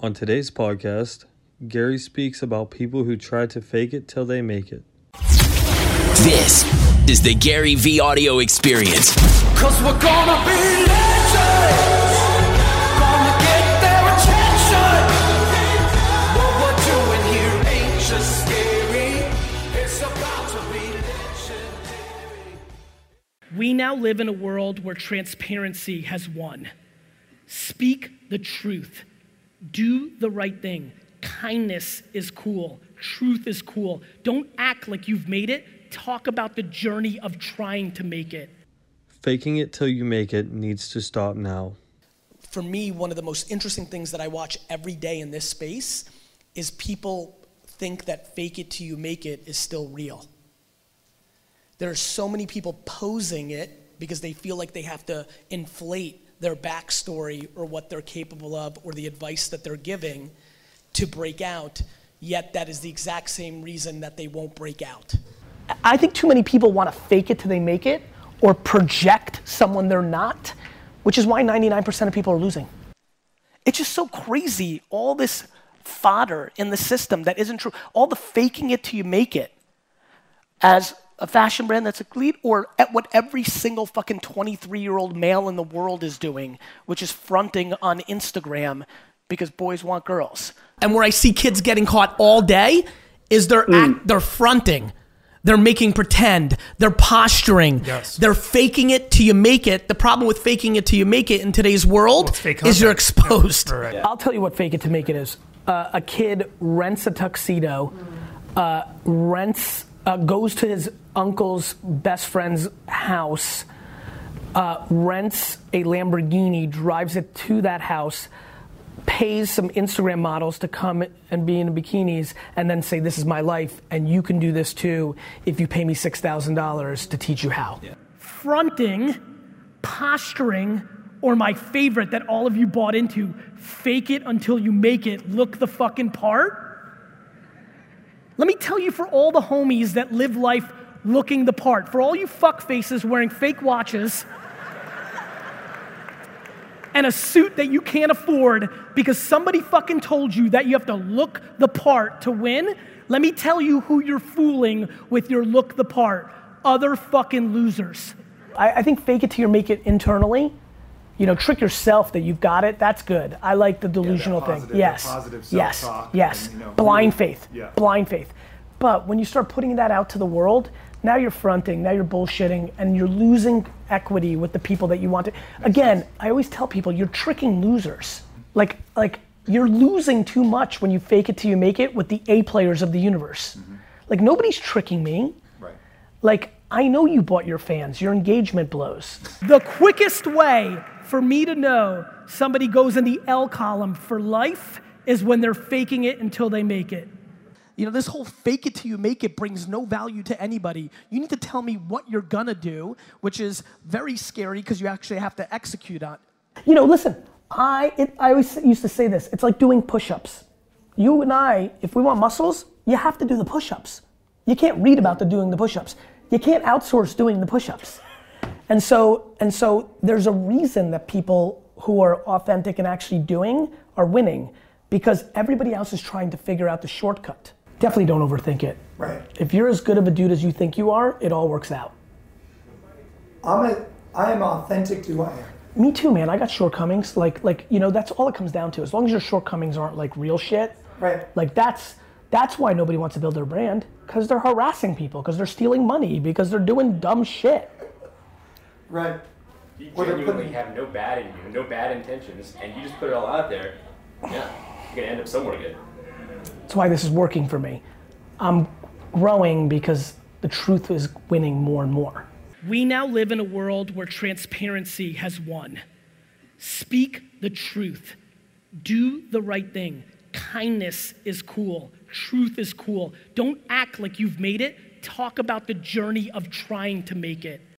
On today's podcast, Gary speaks about people who try to fake it till they make it. This is the GaryVee audio experience. Cause we're gonna be legends. Gonna get their attention. What we're doing here ain't just scary. It's about to be legendary. We now live in a world where transparency has won. Speak the truth. Do the right thing. Kindness is cool. Truth is cool. Don't act like you've made it. Talk about the journey of trying to make it. Faking it till you make it needs to stop now. for me, one of the most interesting things that I watch every day in this space is people think that fake it till you make it is still real. There are so many people posing it because they feel like they have to inflate their backstory or what they're capable of or the advice that they're giving to break out, yet that is the exact same reason that they won't break out. I think too many people want to fake it till they make it or project someone they're not, which is why 99% of people are losing. It's just so crazy, all this fodder in the system that isn't true, all the faking it till you make it as a fashion brand that's a lead, or at what every single fucking 23 year old male in the world is doing, which is fronting on Instagram because boys want girls. And where I see kids getting caught all day is they're act, they're fronting. They're making pretend. They're posturing. Yes. They're faking it till you make it. The problem with faking it till you make it in today's world it's fake is you're exposed. Yeah, right. I'll tell you what fake it to make it is. Uh, a kid rents a tuxedo, uh, rents, uh, goes to his uncle's best friend's house, uh, rents a Lamborghini, drives it to that house, pays some Instagram models to come and be in bikinis, and then say, "This is my life, and you can do this too if you pay me six thousand dollars to teach you how." Fronting, posturing, or my favorite that all of you bought into, fake it until you make it, look the fucking part. Let me tell you for all the homies that live life looking the part, for all you fuck faces wearing fake watches and a suit that you can't afford because somebody fucking told you that you have to look the part to win, let me tell you who you're fooling with your look the part. Other fucking losers. I, I think fake it till you make it internally. You know, trick yourself that you've got it. That's good. I like the delusional positive- thing. Yes. positive yes. Yes. and, you know, Blind really- faith. yeah. Blind faith. But when you start putting that out to the world, now you're fronting, now you're bullshitting, and you're losing equity with the people that you want to. Again, I always tell people you're tricking losers. Like, like you're losing too much when you fake it till you make it with the A players of the universe. Mm-hmm. Like nobody's tricking me. Right. Like I know you bought your fans. Your engagement blows. The quickest way for me to know somebody goes in the L column for life is when they're faking it until they make it. You know, this whole fake it till you make it brings no value to anybody. You need to tell me what you're gonna do, which is very scary because you actually have to execute on. You know, listen, I it, I always used to say this. It's like doing push-ups. You and I, if we want muscles, you have to do the push-ups. You can't read about the doing the push-ups. You can't outsource doing the push-ups. And so and so there's a reason that people who are authentic and actually doing are winning because everybody else is trying to figure out the shortcut. Definitely don't overthink it. Right. If you're as good of a dude as you think you are, it all works out. I'm a, I am authentic to who I am. Me too, man. I got shortcomings. Like, like you know, that's all it comes down to. As long as your shortcomings aren't like real shit, Right. Like that's that's why nobody wants to build their brand because they're harassing people, because they're stealing money, because they're doing dumb shit. Right. You Or they're genuinely putting- have no bad in you, no bad intentions, and you just put it all out there. Yeah, you're gonna end up somewhere good. That's why this is working for me. I'm growing because the truth is winning more and more. We now live in a world where transparency has won. Speak the truth. Do the right thing. Kindness is cool. Truth is cool. Don't act like you've made it. Talk about the journey of trying to make it.